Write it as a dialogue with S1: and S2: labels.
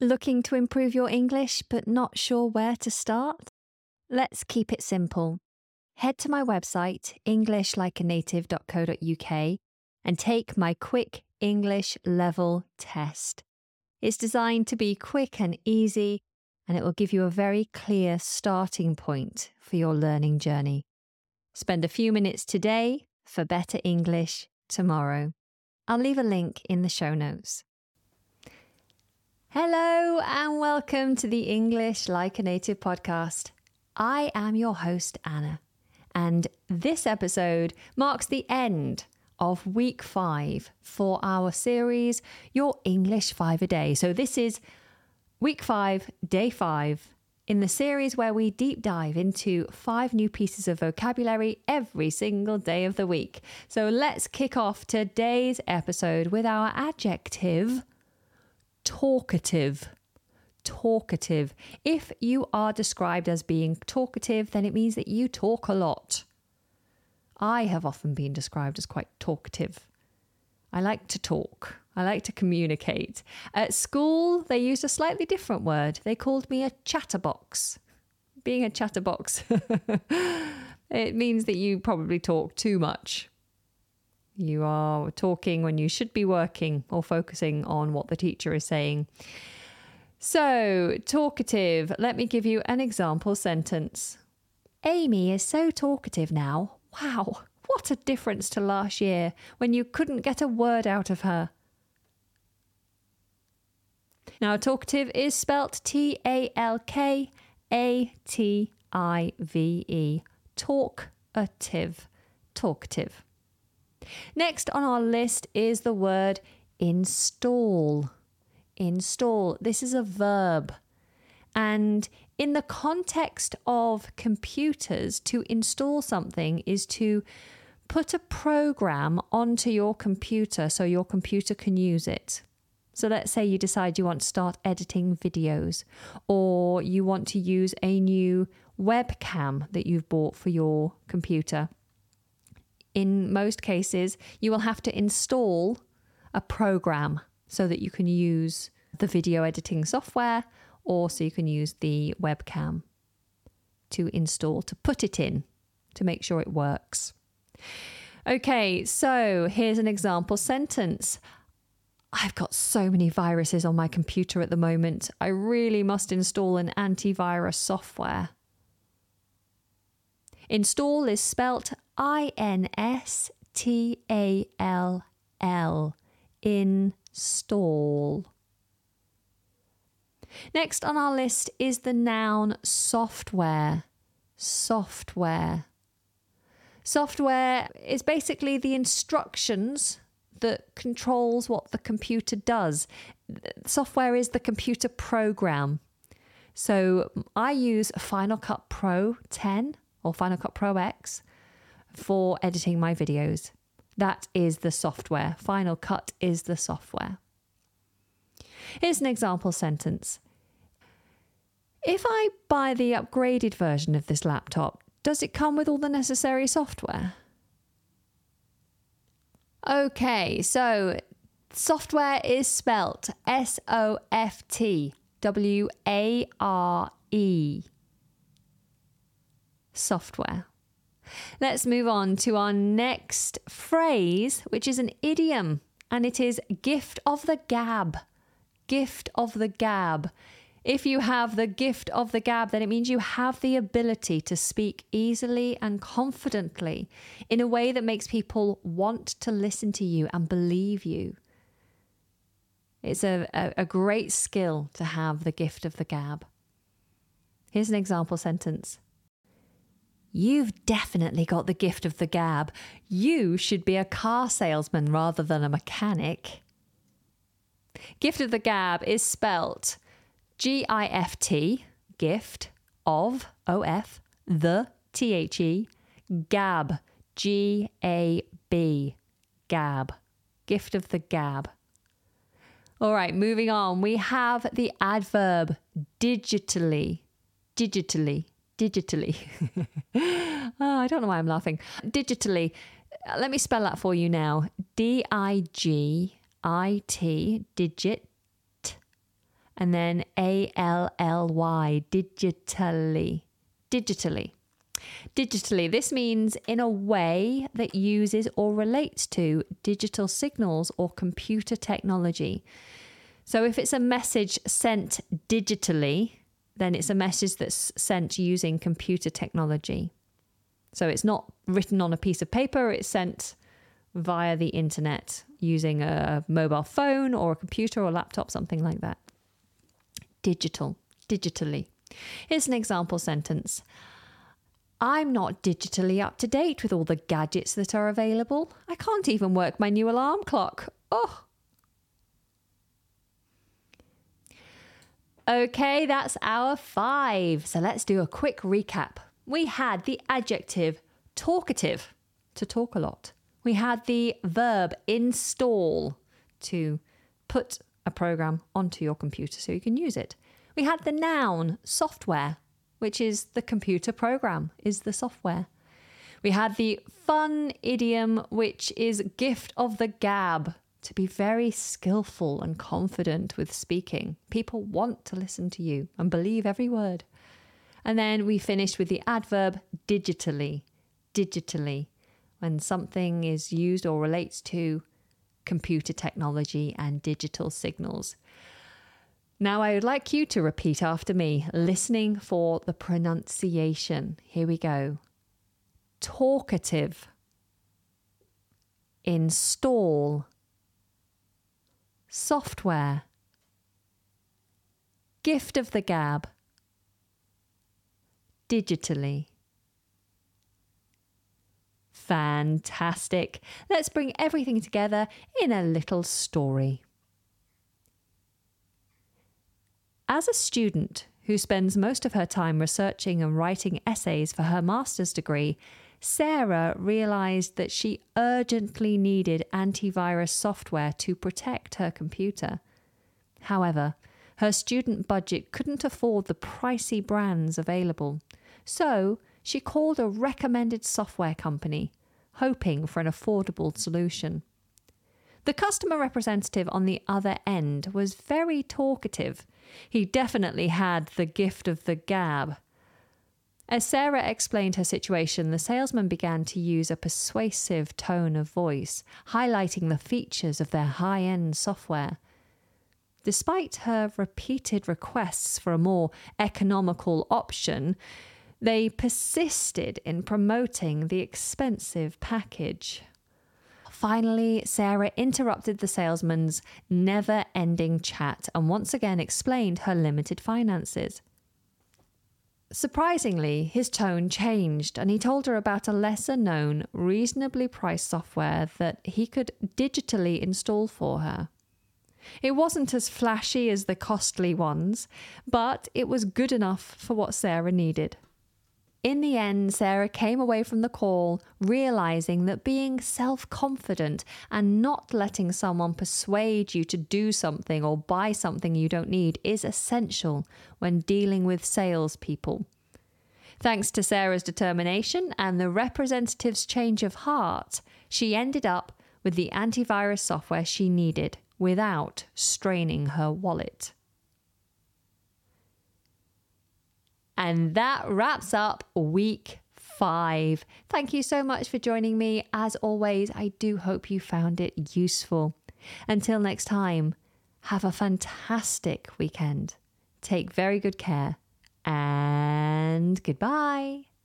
S1: Looking to improve your English but not sure where to start? Let's keep it simple. Head to my website, englishlikeanative.co.uk, and take my quick English level test. It's designed to be quick and easy, and it will give you a very clear starting point for your learning journey. Spend a few minutes today for better English tomorrow. I'll leave a link in the show notes. Hello, and welcome to the English Like a Native podcast. I am your host, Anna, and this episode marks the end of week five for our series, Your English Five a Day. So, this is week five, day five, in the series where we deep dive into five new pieces of vocabulary every single day of the week. So, let's kick off today's episode with our adjective talkative. Talkative. If you are described as being talkative, then it means that you talk a lot. I have often been described as quite talkative. I like to talk. I like to communicate. At school, they used a slightly different word. They called me a chatterbox. Being a chatterbox, it means that you probably talk too much. You are talking when you should be working or focusing on what the teacher is saying. So, talkative. Let me give you an example sentence. Amy is so talkative now. Wow, what a difference to last year when you couldn't get a word out of her. Now, talkative is spelt T A L K A T I V E. Talkative. Talkative. Next on our list is the word install. Install. This is a verb. And in the context of computers, to install something is to put a program onto your computer so your computer can use it. So let's say you decide you want to start editing videos or you want to use a new webcam that you've bought for your computer in most cases, you will have to install a program so that you can use the video editing software or so you can use the webcam to install, to put it in, to make sure it works. Okay, so here's an example sentence. I've got so many viruses on my computer at the moment. I really must install an antivirus software. Install is spelt I N S T A L L. Install. Next on our list is the noun software. Software. Software is basically the instructions that controls what the computer does. Software is the computer program. So I use Final Cut Pro 10 or Final Cut Pro X for editing my videos. That is the software. Final Cut is the software. Here's an example sentence. If I buy the upgraded version of this laptop, does it come with all the necessary software? Okay, so software is spelt S O F T W A R E software. Let's move on to our next phrase, which is an idiom, and it is gift of the gab. Gift of the gab. If you have the gift of the gab, then it means you have the ability to speak easily and confidently in a way that makes people want to listen to you and believe you. It's a, a, a great skill to have the gift of the gab. Here's an example sentence You've definitely got the gift of the gab. You should be a car salesman rather than a mechanic. Gift of the gab is spelt G I F T, gift of O F, the T H E, gab, G A B, gab. Gift of the gab. All right, moving on. We have the adverb digitally. Digitally digitally. oh, I don't know why I'm laughing. Digitally. Uh, let me spell that for you now. D I G I T, digit. and then A L L Y, digitally. Digitally. Digitally, this means in a way that uses or relates to digital signals or computer technology. So if it's a message sent digitally, then it's a message that's sent using computer technology. So it's not written on a piece of paper, it's sent via the internet using a mobile phone or a computer or laptop, something like that. Digital, digitally. Here's an example sentence I'm not digitally up to date with all the gadgets that are available. I can't even work my new alarm clock. Oh. Okay, that's our five. So let's do a quick recap. We had the adjective talkative, to talk a lot. We had the verb install, to put a program onto your computer so you can use it. We had the noun software, which is the computer program, is the software. We had the fun idiom, which is gift of the gab, to be very skillful and confident with speaking. People want to listen to you and believe every word. And then we finished with the adverb digitally, digitally, when something is used or relates to computer technology and digital signals. Now, I would like you to repeat after me, listening for the pronunciation. Here we go. Talkative. Install. Software. Gift of the gab. Digitally. Fantastic. Let's bring everything together in a little story. As a student who spends most of her time researching and writing essays for her master's degree, Sarah realized that she urgently needed antivirus software to protect her computer. However, her student budget couldn't afford the pricey brands available, so she called a recommended software company, hoping for an affordable solution. The customer representative on the other end was very talkative. He definitely had the gift of the gab. As Sarah explained her situation, the salesman began to use a persuasive tone of voice, highlighting the features of their high end software. Despite her repeated requests for a more economical option, they persisted in promoting the expensive package. Finally, Sarah interrupted the salesman's never ending chat and once again explained her limited finances. Surprisingly, his tone changed and he told her about a lesser known, reasonably priced software that he could digitally install for her. It wasn't as flashy as the costly ones, but it was good enough for what Sarah needed. In the end, Sarah came away from the call realizing that being self confident and not letting someone persuade you to do something or buy something you don't need is essential when dealing with salespeople. Thanks to Sarah's determination and the representative's change of heart, she ended up with the antivirus software she needed without straining her wallet. And that wraps up week five. Thank you so much for joining me. As always, I do hope you found it useful. Until next time, have a fantastic weekend. Take very good care and goodbye.